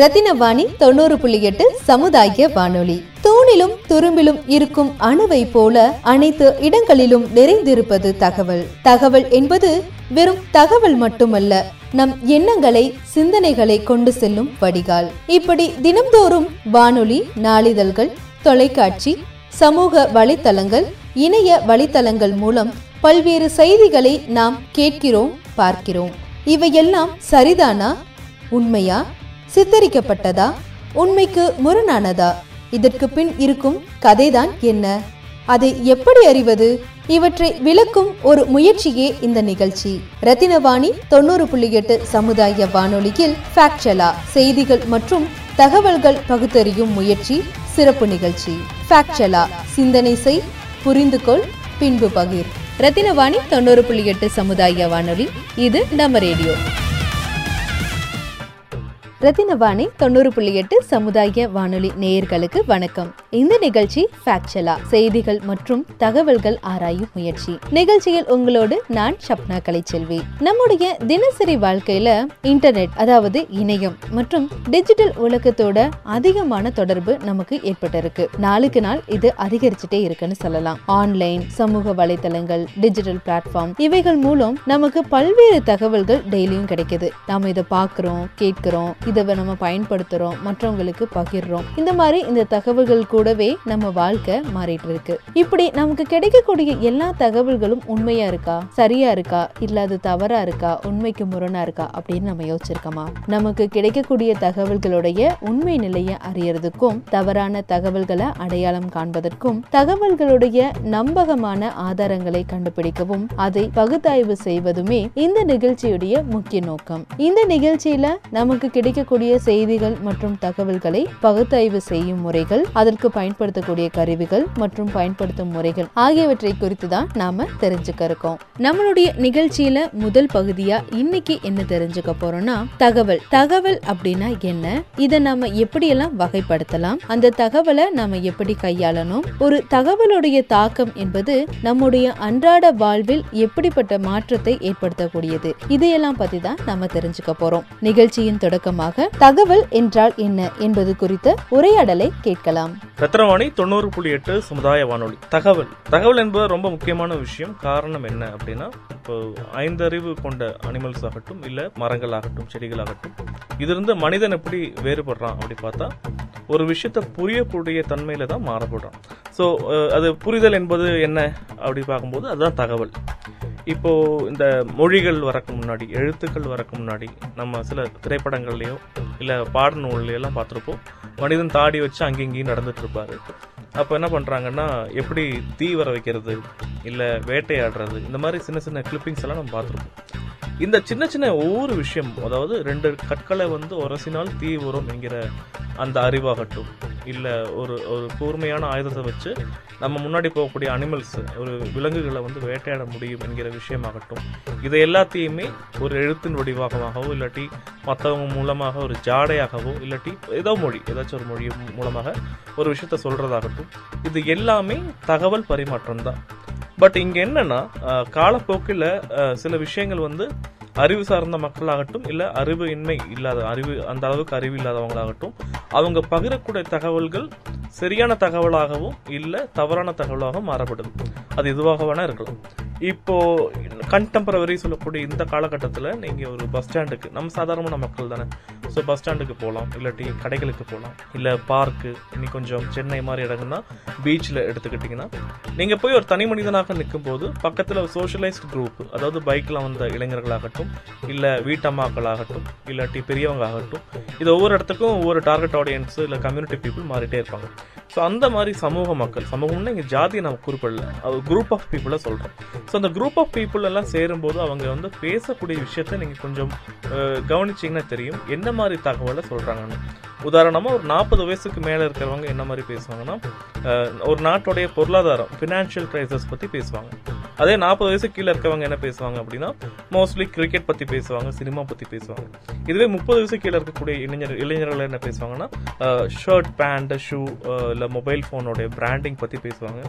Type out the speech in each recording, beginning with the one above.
ரத்தினவாணி தொண்ணூறு புள்ளி எட்டு சமுதாய வானொலி. தூணிலும் துரும்பிலும் இருக்கும் அணுவை போல அனைத்து இடங்களிலும் நிறைந்திருப்பது தகவல். தகவல் என்பது வெறும் தகவல் மட்டுமல்ல நம் எண்ணங்களை சிந்தனைகளை கொண்டு செல்லும் வடிகால். இப்படி தினம்தோறும் வானொலி நாளிதழ்கள் தொலைக்காட்சி சமூக வலைத்தளங்கள் இணைய வலைத்தளங்கள் மூலம் பல்வேறு செய்திகளை நாம் கேட்கிறோம் பார்க்கிறோம். இவையெல்லாம் சரிதானா உண்மையா? சித்தரிக்கப்பட்டதா? உண்மைக்கு முரணானதா? இதற்கு பின் இருக்கும் கதைதான் என்ன? அதை எப்படி அறிவது? இவற்றை விளக்கும் ஒரு முயற்சியே இந்த நிகழ்ச்சி. ரத்தினவாணி தொண்ணூறு புள்ளி எட்டு சமுதாய வானொலியில் ஃபேக்சலா செய்திகள் மற்றும் தகவல்கள் பகுத்தறியும் முயற்சி சிறப்பு நிகழ்ச்சி. ஃபேக்சலா சிந்தனை செய் புரிந்து கொள் பின்பு பகிர். ரத்தினவாணி தொண்ணூறு புள்ளி எட்டு சமுதாய வானொலி இது நம்ம ரேடியோ. ரத்தினவாணி தொண்ணூறு புள்ளி எட்டு சமுதாய வானொலி நேயர்களுக்கு வணக்கம். இந்த நிகழ்ச்சி ஃபேக்சலா செய்திகள் மற்றும் தகவல்கள் ஆராயும் முயற்சி. நிகழ்ச்சியில் உங்களோடு நான் ஷப்னா கலைச்செல்வி. நம்முடைய தினசரி வாழ்க்கையில இன்டர்நெட் அதாவது இணையம் மற்றும் டிஜிட்டல் உலகத்தோட அதிகமான தொடர்பு நமக்கு ஏற்பட்டிருக்கு. நாளுக்கு நாள் இது அதிகரிச்சுட்டே இருக்குன்னு சொல்லலாம். ஆன்லைன் சமூக வலைத்தளங்கள் டிஜிட்டல் பிளாட்ஃபார்ம் இவைகள் மூலம் நமக்கு பல்வேறு தகவல்கள் டெய்லியும் கிடைக்குது. நாம இதை பார்க்கிறோம் கேட்கிறோம் இதை நம்ம பயன்படுத்துறோம் மற்றவங்களுக்கு பகிர்றோம். இந்த மாதிரி இந்த தகவல்கள் கூடவே நம்ம வாழ்க்கை மாறிட்டு இருக்கு. இப்படி நமக்கு கிடைக்கக்கூடிய எல்லா தகவல்களும் உண்மையா இருக்கா? சரியா இருக்கா? இல்ல அது தவறா இருக்கா? உண்மைக்கு முரணா இருக்கா? அப்படின்னு நம்ம யோசிச்சிருக்கோமா? நமக்கு கிடைக்கக்கூடிய தகவல்களுடைய உண்மை நிலையை அறியறதுக்கும் தவறான தகவல்களை அடையாளம் காண்பதற்கும் தகவல்களுடைய நம்பகமான ஆதாரங்களை கண்டுபிடிக்கவும் அதை பகுத்தாய்வு செய்வதுமே இந்த நிகழ்ச்சியுடைய முக்கிய நோக்கம். இந்த நிகழ்ச்சியில நமக்கு கிடைக்கக்கூடிய செய்திகள் மற்றும் தகவல்களை பகுத்தாய்வு செய்யும் முறைகள் அதற்கு பயன்படுத்தக்கூடிய கருவிகள் மற்றும் பயன்படுத்தும் முறைகள் ஆகியவற்றை குறித்து தான் நாம தெரிஞ்சுக்க இருக்கோம். நம்மளுடைய நிகழ்ச்சியில முதல் பகுதியா இன்னைக்கு என்ன தெரிஞ்சுக்க போறோம்னா தகவல். தகவல் அப்படின்னா என்ன? இதை நாம எப்படியெல்லாம் வகைப்படுத்தலாம்? அந்த தகவலை நாம எப்படி கையாளணும்? ஒரு தகவலுடைய தாக்கம் என்பது நம்முடைய அன்றாட வாழ்வில் எப்படிப்பட்ட மாற்றத்தை ஏற்படுத்தக்கூடியது? இதையெல்லாம் பத்தி தான் நாம தெரிஞ்சுக்க போறோம். நிகழ்ச்சியின் தொடக்கமாக தகவல் என்றால் என்ன என்பது குறித்த உரையாடலை கேட்கலாம். ரத்னவாணி தொண்ணூறு புள்ளி எட்டு சமுதாய வானொலி. தகவல். தகவல் என்பது ரொம்ப முக்கியமான விஷயம். காரணம் என்ன அப்படின்னா இப்போ ஐந்தறிவு கொண்ட அனிமல்ஸ் ஆகட்டும் இல்ல மரங்கள் ஆகட்டும் செடிகள் ஆகட்டும் இதிலிருந்து மனிதன் எப்படி வேறுபடுறான் அப்படி பார்த்தா ஒரு விஷயத்த புரியக்கூடிய தன்மையில தான் மாறப்படுறான். ஸோ அது புரிதல் என்பது என்ன? அப்படி பார்க்கும்போது அதுதான் தகவல். இப்போ இந்த மொழிகள் வரக்கு முன்னாடி எழுத்துக்கள் வரக்கு முன்னாடி நம்ம சில திரைப்படங்கள்லையோ இல்லை பாட நூல்லையோ பார்த்துருப்போம். மனிதன் தாடி வச்சு அங்கேயும் இங்கேயும் நடந்துட்டு இருப்பாரு. அப்போ என்ன பண்ணுறாங்கன்னா எப்படி தீ வர வைக்கிறது இல்லை வேட்டையாடுறது இந்த மாதிரி சின்ன சின்ன கிளிப்பிங்ஸ் எல்லாம் நம்ம பார்த்துருப்போம். இந்த சின்ன சின்ன ஒவ்வொரு விஷயம் அதாவது ரெண்டு கற்களை வந்து உரசினால் தீ வரும் என்கிற அந்த அறிவாகட்டும் இல்லை ஒரு ஒரு கூர்மையான ஆயுதத்தை வச்சு நம்ம முன்னாடி போகக்கூடிய அனிமல்ஸ் ஒரு விலங்குகளை வந்து வேட்டையாட முடியும் என்கிற விஷயமாகட்டும் இதை எல்லாத்தையுமே ஒரு எழுத்தின் வடிவாகவோ இல்லாட்டி மற்றவங்க மூலமாக ஒரு ஜாடையாகவோ இல்லாட்டி ஏதோ மொழி ஏதாச்சும் ஒரு மொழி மூலமாக ஒரு விஷயத்த சொல்கிறதாகட்டும் இது எல்லாமே தகவல் பரிமாற்றம் தான் பட் இங்கே என்னன்னா காலப்போக்கில் சில விஷயங்கள் வந்து அறிவு சார்ந்த மக்களாகட்டும் இல்லை அறிவு இன்மை இல்லாத அறிவு அந்த அளவுக்கு அறிவு இல்லாதவங்களாகட்டும் அவங்க பகிரக்கூடிய தகவல்கள் சரியான தகவலாகவும் இல்லை தவறான தகவலாகவும் மாறப்படுது. அது எதுவாக வேணா இருக்கலாம். இப்போ கண்டெம்பரவரி சொல்லக்கூடிய இந்த காலகட்டத்தில் நீங்கள் ஒரு பஸ் ஸ்டாண்டுக்கு நம்ம சாதாரணமான மக்கள் தானே. ஸோ பஸ் ஸ்டாண்டுக்கு போகலாம் இல்லாட்டி கடைகளுக்கு போகலாம் இல்லை பார்க்கு இன்னி கொஞ்சம் சென்னை மாதிரி இடங்கள்னா பீச்சில் எடுத்துக்கிட்டிங்கன்னா நீங்கள் போய் ஒரு தனி மனிதனாக நிற்கும் போது பக்கத்தில் ஒரு சோஷியலைஸ்ட் குரூப் அதாவது பைக்கில் வந்த இளைஞர்களாகட்டும் இல்லை வீட்டம்மாக்களாகட்டும் இல்லாட்டி பெரியவங்க ஆகட்டும் இது ஒவ்வொரு இடத்துக்கும் ஒவ்வொரு டார்கெட் ஆடியன்ஸு இல்லை கம்யூனிட்டி பீப்புள் மாறிட்டே இருப்பாங்க. ஸோ அந்த மாதிரி சமூக மக்கள் சமூகம்னா இங்கே ஜாதியை நம்ம குறிப்பிடல ஒரு குரூப் ஆஃப் பீப்புளை சொல்கிறோம் ஸோ அந்த குரூப் ஆஃப் பீப்புள் எல்லாம் சேரும்போது அவங்க வந்து பேசக்கூடிய விஷயத்த நீங்கள் கொஞ்சம் கவனிச்சிங்கன்னா கவனிச்சீங்கன்னா தெரியும். என்ன மாதிரி தகவலை சொல்கிறாங்கன்னு உதாரணமாக ஒரு நாற்பது வயசுக்கு மேலே இருக்கிறவங்க என்ன மாதிரி பேசுவாங்கன்னா ஒரு நாட்டுடைய பொருளாதாரம் ஃபினான்ஷியல் கிரைசஸ் பற்றி பேசுவாங்க. அதே நாற்பது வயசு கீழே இருக்கவங்க என்ன பேசுவாங்க அப்படின்னா மோஸ்ட்லி கிரிக்கெட் பத்தி பேசுவாங்க சினிமா பத்தி பேசுவாங்க. இதுவே முப்பது வயசு கீழே இருக்கக்கூடிய இளைஞர் இளைஞர்கள் என்ன பேசுவாங்கன்னா ஷர்ட் பேண்ட் ஷூ இல்லை மொபைல் ஃபோனோடைய பிராண்டிங் பத்தி பேசுவாங்க.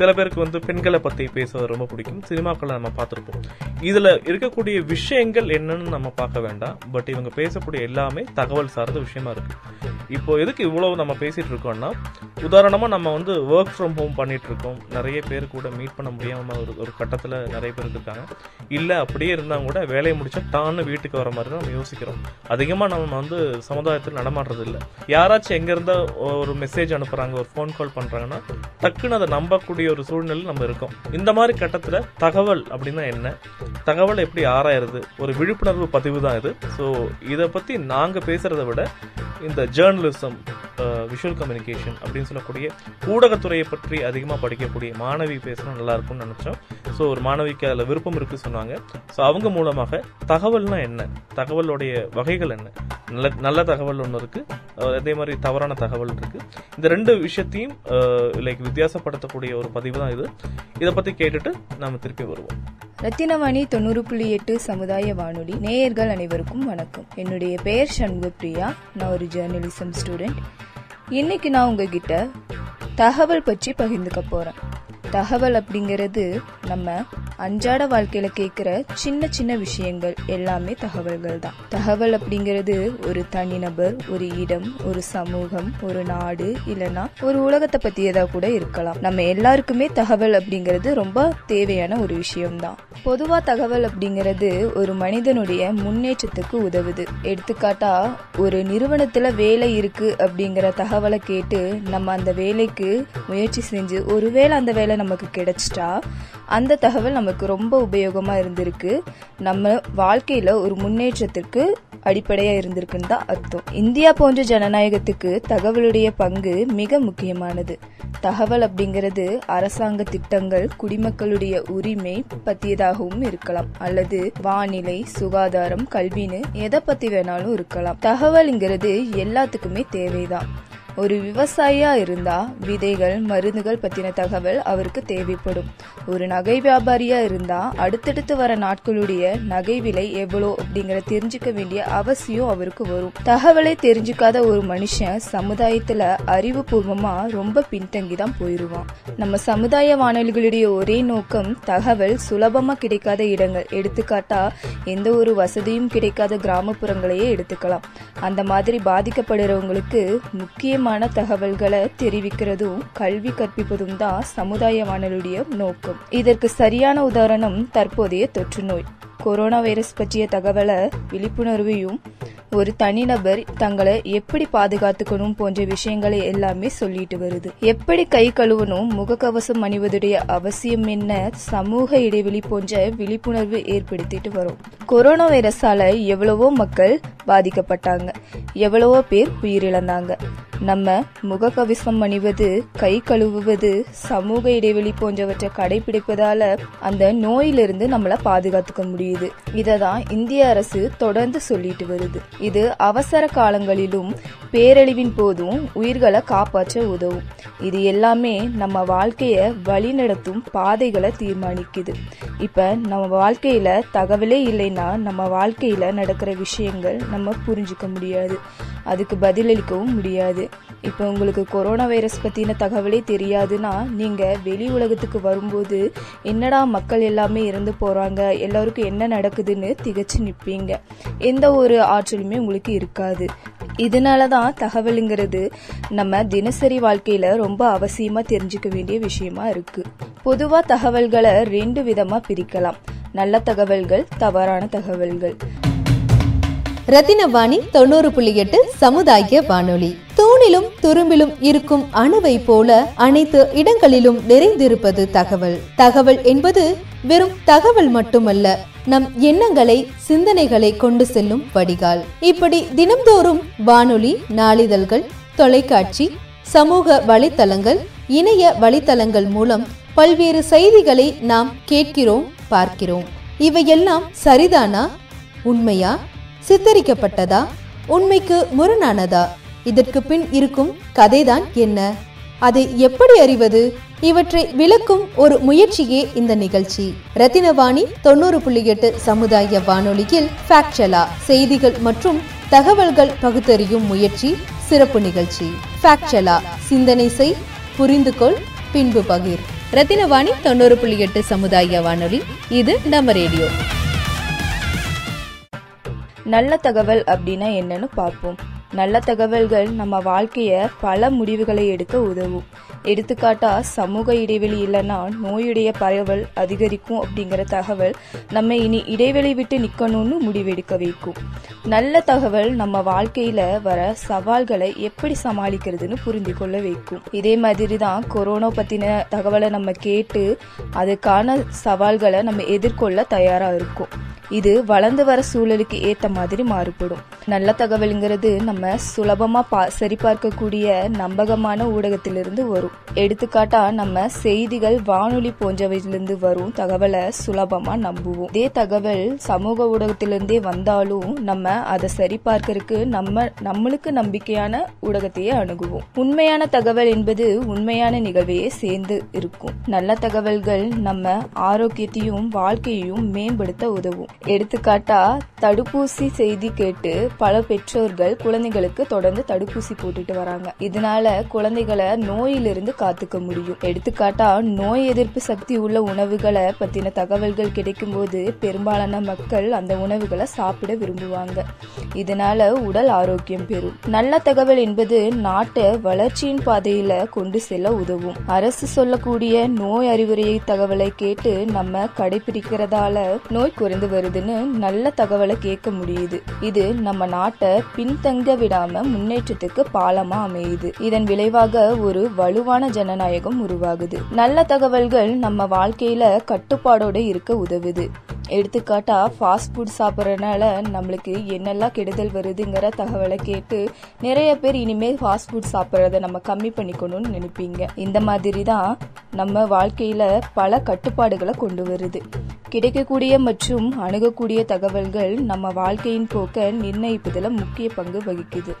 சில பேருக்கு வந்து பெண்களை பத்தி பேசுவது ரொம்ப பிடிக்கும். சினிமாக்களை நம்ம பார்த்துருப்போம். இதுல இருக்கக்கூடிய விஷயங்கள் என்னன்னு நம்ம பார்க்க வேண்டாம். பட் இவங்க பேசக்கூடிய எல்லாமே தகவல் சார்ந்த விஷயமா இருக்கு. இப்போ எதுக்கு இவ்வளவு நம்ம பேசிட்டு இருக்கோம்னா உதாரணமா நம்ம வந்து ஒர்க் ஃப்ரம் ஹோம் பண்ணிட்டு இருக்கோம். நிறைய பேர் கூட மீட் பண்ண முடியாம ஒரு ஒரு கட்டத்தில் நிறைய பேர் இருக்காங்க இல்லை அப்படியே இருந்தால் கூட வேலையை முடிச்சா டான்னு வீட்டுக்கு வர மாதிரி தான் நம்ம யோசிக்கிறோம். அதிகமாக நம்ம வந்து சமுதாயத்தில் நடமாடுறது இல்லை. யாராச்சும் எங்க ஒரு மெசேஜ் அனுப்புகிறாங்க ஒரு ஃபோன் கால் பண்ணுறாங்கன்னா டக்குன்னு அதை நம்பக்கூடிய ஒரு சூழ்நிலை நம்ம இருக்கோம். இந்த மாதிரி கட்டத்தில் தகவல் அப்படின்னா என்ன? தகவல் எப்படி ஆராயிறது? ஒரு விழிப்புணர்வு பதிவு தான் இது. ஸோ இதை பற்றி நாங்கள் பேசுகிறத விட இந்த ஜேர்னலிசம் விஷுவல் கம்யூனிகேஷன் அப்படின்னு சொல்லக்கூடிய ஊடகத்துறையை பற்றி அதிகமாக படிக்கக்கூடிய மாணவி பேசினா நல்லா இருக்கும்னு நினச்சோம். ஸோ ஒரு மாணவிக்கு அதில் விருப்பம் இருக்கு சொன்னாங்க. ஸோ அவங்க மூலமாக தகவல்னா என்ன? தகவலுடைய வகைகள் என்ன? நல்ல நல்ல தகவல் ஒன்று இருக்குது அதே மாதிரி தவறான தகவல் இருக்குது இந்த ரெண்டு விஷயத்தையும் லைக் வித்தியாசப்படுத்தக்கூடிய ஒரு பதிவு தான் இது. இதை பற்றி கேட்டுட்டு நாம் திருப்பி வருவோம். ரத்தினவாணி தொண்ணூறு புள்ளி எட்டு சமுதாய வானொலி. நேயர்கள் அனைவருக்கும் வணக்கம். என்னுடைய பெயர் சண்முகப்பிரியா. நான் ஒரு ஜேர்னலிசம் ஸ்டூடெண்ட் இன்னைக்கு நான் உங்ககிட்ட தகவல் பற்றி பகிர்ந்துக்க போறேன். தகவல் அப்படிங்கிறது நம்ம அன்றாட வாழ்க்கையில கேட்குற சின்ன சின்ன விஷயங்கள் எல்லாமே தகவல்கள் தான். தகவல் அப்படிங்கிறது ஒரு தனிநபர் ஒரு இடம் ஒரு சமூகம் ஒரு நாடு இல்லைன்னா ஒரு உலகத்தை பத்தியதா கூட இருக்கலாம். நம்ம எல்லாருக்குமே தகவல் அப்படிங்கிறது ரொம்ப தேவையான ஒரு விஷயம்தான் பொதுவா தகவல் அப்படிங்கிறது ஒரு மனிதனுடைய முன்னேற்றத்துக்கு உதவுது. எடுத்துக்காட்டா ஒரு நிறுவனத்துல வேலை இருக்கு அப்படிங்கிற தகவலை கேட்டு நம்ம அந்த வேலைக்கு முயற்சி செஞ்சு ஒருவேளை அந்த வேலை நமக்கு கிடைச்சிட்டா அந்த தகவல் நமக்கு ரொம்ப உபயோகமாக இருந்திருக்கு. நம்ம வாழ்க்கையில் ஒரு முன்னேற்றத்திற்கு அடிப்படையாக இருந்திருக்குன்னு தான் அர்த்தம். இந்தியா போன்ற ஜனநாயகத்துக்கு தகவலுடைய பங்கு மிக முக்கியமானது. தகவல் அப்படிங்கிறது அரசாங்க திட்டங்கள் குடிமக்களுடைய உரிமை பத்தியதாகவும் இருக்கலாம். அல்லது வானிலை சுகாதாரம் கல்வின்னு எதை பத்தி வேணாலும் இருக்கலாம். தகவல்ங்கிறது எல்லாத்துக்குமே தேவைதான். ஒரு விவசாயியா இருந்தா விதைகள் மருந்துகள் பத்தின தகவல் அவருக்கு தேவைப்படும். ஒரு நகை வியாபாரியா இருந்தா அடுத்தடுத்து வர நாட்களுடைய நகை விலை எவ்வளோ அப்படிங்கிற தெரிஞ்சுக்க வேண்டிய அவசியம் அவருக்கு வரும். தகவலை தெரிஞ்சுக்காத ஒரு மனுஷன் சமுதாயத்துல அறிவுபூர்வமா ரொம்ப பின்தங்கி தான் போயிருவான். நம்ம சமுதாய வானொலிகளுடைய ஒரே நோக்கம் தகவல் சுலபமா கிடைக்காத இடங்கள். எடுத்துக்காட்டா எந்த ஒரு வசதியும் கிடைக்காத கிராமப்புறங்களையே எடுத்துக்கலாம். அந்த மாதிரி பாதிக்கப்படுறவங்களுக்கு முக்கியமான தகவல்களை தெரிவிக்கிறதும் கல்வி கற்பிப்பதும் தான் சமுதாய வானொலியுடைய நோக்கம். இதற்கு சரியான உதாரணம் தற்போதைய தொற்று நோய். கொரோனா வைரஸ் பற்றிய தகவலை விழிப்புணர்வையும் ஒரு தனிநபர் தங்களை எப்படி பாதுகாத்துக்கணும் போன்ற விஷயங்களை எல்லாமே சொல்லிட்டு வருது. எப்படி கை கழுவணும் முகக்கவசம் அணிவதுடைய அவசியம் என்ன சமூக இடைவெளி போன்ற விழிப்புணர்வு ஏற்படுத்திட்டு வரும். கொரோனா வைரஸால எவ்வளவோ மக்கள் பாதிக்கப்பட்டாங்க. எவ்வளவோ பேர் உயிரிழந்தாங்க. நம்ம முகக்கவசம் அணிவது கை கழுவுவது சமூக இடைவெளி போன்றவற்றை கடைபிடிப்பதால அந்த நோயிலிருந்து நம்மளை பாதுகாத்துக்க முடியுது. இதை தான் இந்திய அரசு தொடர்ந்து சொல்லிட்டு வருது. இது அவசர காலங்களிலும் பேரழிவின் போதும் உயிர்களை காப்பாற்ற உதவும். இது எல்லாமே நம்ம வாழ்க்கைய வழிநடத்தும் பாதைகளை தீர்மானிக்குது. இப்ப நம்ம வாழ்க்கையில தகவலே இல்லைன்னா நம்ம வாழ்க்கையில நடக்கிற விஷயங்கள் நம்ம புரிஞ்சுக்க முடியாது. அதுக்கு பதிலளிக்கவும் முடியாது. இப்போ உங்களுக்கு கொரோனா வைரஸ் பற்றின தகவலே தெரியாதுன்னா நீங்கள் வெளி உலகத்துக்கு வரும்போது என்னடா மக்கள் எல்லாமே இருந்து போகிறாங்க எல்லாருக்கும் என்ன நடக்குதுன்னு திகச்சு நிற்பீங்க எந்த ஒரு ஆற்றலுமே உங்களுக்கு இருக்காது. இதனால தான் தகவலுங்கிறது நம்ம தினசரி வாழ்க்கையில் ரொம்ப அவசியமாக தெரிஞ்சுக்க வேண்டிய விஷயமா இருக்குது பொதுவாக தகவல்களை ரெண்டு விதமாக பிரிக்கலாம். நல்ல தகவல்கள் தவறான தகவல்கள். ரத்தினவாணி தொண்ணூறு புள்ளி எட்டு சமுதாய வானொலி. தூணிலும் துரும்பிலும் இருக்கும் அணுவை போல அனைத்து இடங்களிலும் நிறைந்திருப்பது தகவல். தகவல் என்பது வெறும் தகவல் மட்டுமல்ல நம் எண்ணங்களை சிந்தனைகளை கொண்டு செல்லும் வடிகால். இப்படி தினம்தோறும் வானொலி நாளிதழ்கள் தொலைக்காட்சி சமூக வலைத்தளங்கள் இணைய வலைத்தளங்கள் மூலம் பல்வேறு செய்திகளை நாம் கேட்கிறோம் பார்க்கிறோம். இவையெல்லாம் சரிதானா? உண்மையா? சித்தரிக்கப்பட்டதா? உண்மைக்கு முரணானதா? இதற்கு பின் இருக்கும் கதைதான் என்ன? அதை எப்படி அறிவது? இவற்றை விளக்கும் ஒரு முயற்சியே இந்த நிகழ்ச்சி. ரத்தினவாணி தொண்ணூறு புள்ளி எட்டு சமுதாய வானொலியில் ஃபேக்சலா செய்திகள் மற்றும் தகவல்கள் பகுத்தறியும் முயற்சி சிறப்பு நிகழ்ச்சி. ஃபேக்சலா சிந்தனை செய் புரிந்து கொள் பின்பு பகிர். ரத்தினவாணி தொண்ணூறு புள்ளி எட்டு சமுதாய வானொலி இது நம்ம ரேடியோ. நல்ல தகவல் அப்படின்னா என்னன்னு பார்ப்போம். நல்ல தகவல்கள் நம்ம வாழ்க்கைய பல முடிவுகளை எடுக்க உதவும். எடுத்துக்காட்டா சமூக இடைவெளி இல்லைன்னா நோயுடைய பரவல் அதிகரிக்கும் அப்படிங்கிற தகவல் நம்ம இனி இடைவெளி விட்டு நிக்கணும்னு முடிவெடுக்க வைக்கும். நல்ல தகவல் நம்ம வாழ்க்கையில வர சவால்களை எப்படி சமாளிக்கிறதுன்னு புரிந்து கொள்ள வைக்கும். இதே மாதிரி தான் கொரோனா பத்தின தகவலை நம்ம கேட்டு அதுக்கான சவால்களை நம்ம எதிர்கொள்ள தயாரா இருக்கும். இது வளர்ந்து வர சூழலுக்கு ஏத்த மாதிரி மாறுபடும். நல்ல தகவலுங்கிறது நம்ம சுலபமா பா சரிபார்க்கக்கூடிய நம்பகமான ஊடகத்திலிருந்து வரும். எடுத்துக்காட்டா நம்ம செய்திகள் வானொலி போன்றவையிலிருந்து வரும் தகவலை சுலபமா நம்புவோம். இதே தகவல் சமூக ஊடகத்திலிருந்தே வந்தாலும் நம்ம அதை சரிபார்க்கறதுக்கு நம்ம நம்மளுக்கு நம்பிக்கையான ஊடகத்தையே அணுகுவோம். உண்மையான தகவல் என்பது உண்மையான நிகழ்வையே சேர்ந்து இருக்கும். நல்ல தகவல்கள் நம்ம ஆரோக்கியத்தையும் வாழ்க்கையையும் மேம்படுத்த உதவும். எடுத்துக்காட்டா தடுப்பூசி செய்தி கேட்டு பல பெற்றோர்கள் குழந்தைகளுக்கு தொடர்ந்து தடுப்பூசி போட்டுட்டு வராங்க. இதனால குழந்தைகளை நோயிலிருந்து காத்துக்க முடியும். எடுத்துக்காட்டா நோய் எதிர்ப்பு சக்தி உள்ள உணவுகளை பத்தின தகவல்கள் கிடைக்கும் போது பெரும்பாலான மக்கள் அந்த உணவுகளை சாப்பிட விரும்புவாங்க. இதனால உடல் ஆரோக்கியம் பெறும். நல்ல தகவல் என்பது நாட்டை வளர்ச்சியின் பாதையில கொண்டு செல்ல உதவும். அரசு சொல்லக்கூடிய நோய் அறிவுரையை தகவலை கேட்டு நம்ம கடைபிடிக்கிறதால நோய் குறைந்து வரும் வருதுன்னு நல்ல தகவலை கேட்க முடியுது. இது நம்ம நாட்டை பின்தங்க விடாம முன்னேற்றத்துக்கு பாலமா அமையுது. இதன் விளைவாக ஒரு வலுவான ஜனநாயகம் உருவாகுது. நல்ல தகவல்கள் நம்ம வாழ்க்கையில கட்டுப்பாடோட இருக்க உதவுது. எடுத்துக்காட்டா ஃபாஸ்ட் ஃபுட் சாப்பிட்றதுனால நம்மளுக்கு என்னெல்லாம் கெடுதல் வருதுங்கிற தகவலை கேட்டு நிறைய பேர் இனிமேல் ஃபாஸ்ட் ஃபுட் சாப்பிட்றத நம்ம கம்மி பண்ணிக்கணும்னு நினைப்பீங்க. இந்த மாதிரி தான் நம்ம வாழ்க்கையில பல கட்டுப்பாடுகளை கொண்டு வருது. கிடைக்கக்கூடிய மற்றும் அணுகக்கூடிய தகவல்கள் நம்ம வாழ்க்கையின் போக்க நிர்ணயிப்பதில் முக்கிய பங்கு வகிக்குது.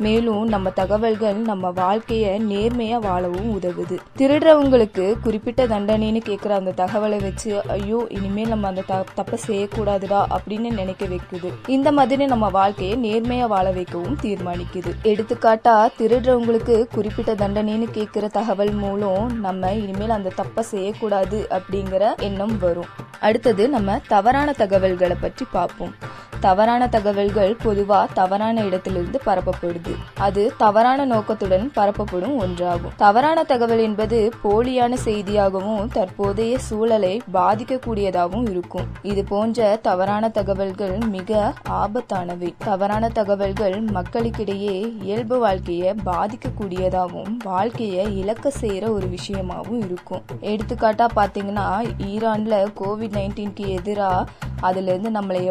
மேலும் நம்ம தகவல்கள் நம்ம வாழ்க்கையை நேர்மையா வாழவும் உதவுது. திருடுறவங்களுக்கு குறிப்பிட்ட தண்டனைன்னு கேட்குற அந்த தகவலை வச்சு ஐயோ இனிமேல் நம்ம அந்த த- தப்பை செய்யக்கூடாதுடா அப்படின்னு நினைக்க வைக்குது. இந்த மாதிரி நம்ம வாழ்க்கையை நேர்மையா வாழ வைக்கவும் தீர்மானிக்குது. எடுத்துக்காட்டா திருடுறவங்களுக்கு குறிப்பிட்ட தண்டனைன்னு கேட்குற தகவல் மூலம் நம்ம இனிமேல் அந்த தப்பை செய்யக்கூடாது அப்படிங்கிற எண்ணம் வரும். அடுத்தது நம்ம தவறான தகவல்களை பற்றி பார்ப்போம். தவறான தகவல்கள் பொதுவா தவறான இடத்திலிருந்து பரப்பப்படுது. அது தவறான நோக்கத்துடன் பரப்பப்படும் ஒன்றாகும். தவறான தகவல் என்பது போலியான செய்தியாகவும் தற்போதைய சூழலை பாதிக்கக்கூடியதாகவும் இருக்கும். இது போன்ற தவறான தகவல்கள் மிக ஆபத்தானவை. தவறான தகவல்கள் மக்களுக்கிடையே இயல்பு வாழ்க்கையை பாதிக்கக்கூடியதாகவும் வாழ்க்கையை இழக்க செய்யற ஒரு விஷயமாகவும் இருக்கும். எடுத்துக்காட்டா பாத்தீங்கன்னா ஈரான்ல கோவிட் நைன்டீன்க்கு எதிராக அதுல இருந்து நம்மளைய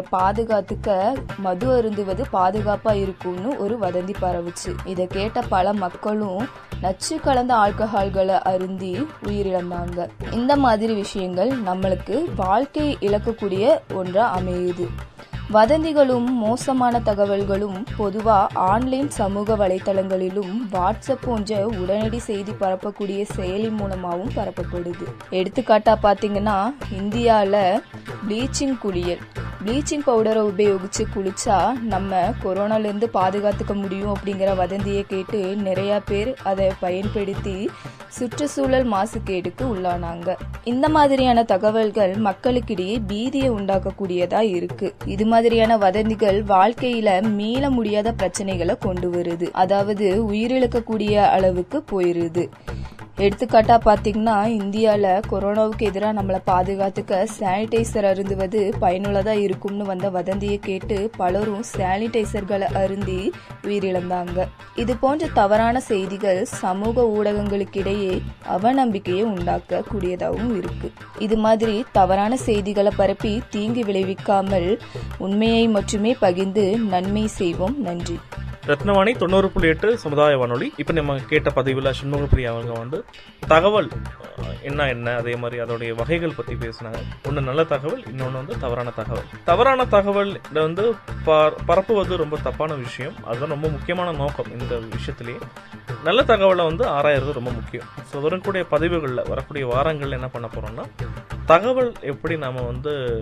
பாதுகாத்துக்க மது அருந்துவது பாதுகாப்பா இருக்கும்னு ஒரு வதந்தி பரவுச்சு. இதை கேட்ட பல மக்களும் நச்சு கலந்த ஆல்கஹால்களை அருந்தி உயிரிழந்தாங்க. இந்த மாதிரி விஷயங்கள் நம்மளுக்கு வாழ்க்கையை இழக்கக்கூடிய ஒன்றா அமையுது. வதந்திகளும் மோசமான தகவல்களும் பொதுவா ஆன்லைன் சமூக வலைத்தளங்களிலும் வாட்ஸ்அப் போன்ற உடனடி செய்தி பரப்பக்கூடிய செயலி மூலமாகவும் பரப்பப்படுது. எடுத்துக்காட்டா பாத்தீங்கன்னா இந்தியாவில் ப்ளீச்சிங் குளியல். ப்ளீச்சிங் பவுடரை உபயோகிச்சு குளிச்சா நம்ம கொரோனாலேருந்து பாதுகாத்துக்க முடியும் அப்படிங்கிற வதந்தியை கேட்டு நிறைய பேர் அதை பயன்படுத்தி சுற்றுச்சூழல் மாசுக்கேடுக்கு உள்ளானாங்க. இந்த மாதிரியான தகவல்கள் மக்களுக்கிடையே பீதியை உண்டாக்கக்கூடியதா இருக்கு. இது மாதிரியான வதந்திகள் வாழ்க்கையில மீள முடியாத பிரச்சனைகளை கொண்டு வருது. அதாவது உயிரிழக்கக்கூடிய அளவுக்கு போயிருது. எடுத்துக்காட்டா பாத்தீங்கன்னா இந்தியால கொரோனாவுக்கு எதிராக நம்மளை பாதுகாத்துக்க சானிடைசர் அருந்துவது பயனுள்ளதா இருக்கும்னு வந்த வதந்தியை கேட்டு பலரும் சானிடைசர்களை அருந்தி உயிரிழந்தாங்க. இது போன்ற தவறான செய்திகள் சமூக ஊடகங்களுக்கிடையே அவநம்பிக்கையை உண்டாக்க கூடியதாகவும் இருக்கு. இது மாதிரி தவறான செய்திகளை பரப்பி தீங்கு விளைவிக்காமல் உண்மையை மட்டுமே பகிர்ந்து நன்மை செய்வோம். நன்றி. ரத்னவாணி தொண்ணூறு புள்ளி எட்டு சமுதாய வானொலி. இப்போ நம்ம கேட்ட பதிவில் சண்முகப்பிரியா அவங்க வந்து தகவல் என்ன என்ன அதே மாதிரி அதோடைய வகைகள் பற்றி பேசினாங்க. ஒன்று நல்ல தகவல் இன்னொன்று வந்து தவறான தகவல். தவறான தகவல் வந்து ப- பரப்புவது ரொம்ப தப்பான விஷயம். அதுதான் ரொம்ப முக்கியமான நோக்கம் இந்த விஷயத்திலேயே. நல்ல தகவலை வந்து ஆராயறது ரொம்ப முக்கியம். ஸோ வரக்கூடிய பதிவுகளில் வரக்கூடிய வாரங்களில் என்ன பண்ண போகிறோம்னா தகவல் எப்படி நாம் வந்து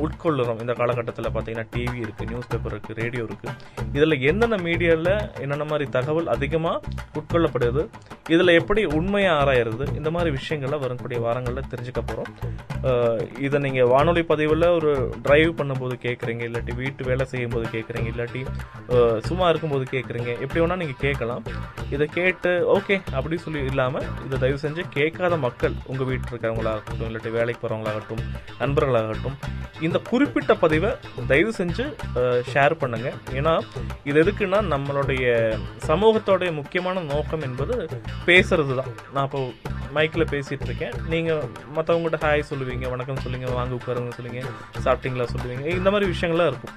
உட்கொள்ளுறோம் இந்த காலகட்டத்தில் பார்த்தீங்கன்னா டிவி இருக்குது நியூஸ் பேப்பர் இருக்குது ரேடியோ இருக்குது இதில் என்னென்ன மீடியாவில் என்னென்ன மாதிரி தகவல் அதிகமாக உட்கொள்ளப்படுது இதில் எப்படி உண்மையை ஆராயிறது இந்த மாதிரி விஷயங்களை வரக்கூடிய வாரங்களில் தெரிஞ்சுக்க போகிறோம் இதை நீங்கள் வானொலி பதிவில் ஒரு டிரைவ் பண்ணும்போது கேட்குறீங்க இல்லாட்டி வீட்டு வேலை செய்யும்போது கேட்குறீங்க இல்லாட்டி சும்மா இருக்கும்போது கேட்குறீங்க எப்படி வேணால் நீங்கள் கேட்கலாம். இதை கேட்டு ஓகே அப்படி சொல்லி இல்லாமல் இதை தயவு செஞ்சு கேட்காத மக்கள் உங்கள் வீட்டில் இருக்கிறவங்களாகட்டும் இல்லாட்டி வேலைக்கு போகிறவங்களாகட்டும் நண்பர்களாகட்டும் இந்த குறிப்பிட்ட பதிவை தயவு செஞ்சு ஷேர் பண்ணுங்க. ஏன்னா இது எதுக்குன்னா நம்மளுடைய சமூகத்தோடைய முக்கியமான நோக்கம் என்பது பேசுறது தான். நான் இப்போ மைக்கில் பேசிகிட்டு இருக்கேன். நீங்கள் மற்றவங்ககிட்ட ஹாய் சொல்லுவீங்க வணக்கம் சொல்லுவீங்க வாங்க உட்காருங்க சொல்லுங்க சாப்பிட்டீங்களா சொல்லுவீங்க இந்த மாதிரி விஷயங்கள்லாம் இருக்கும்.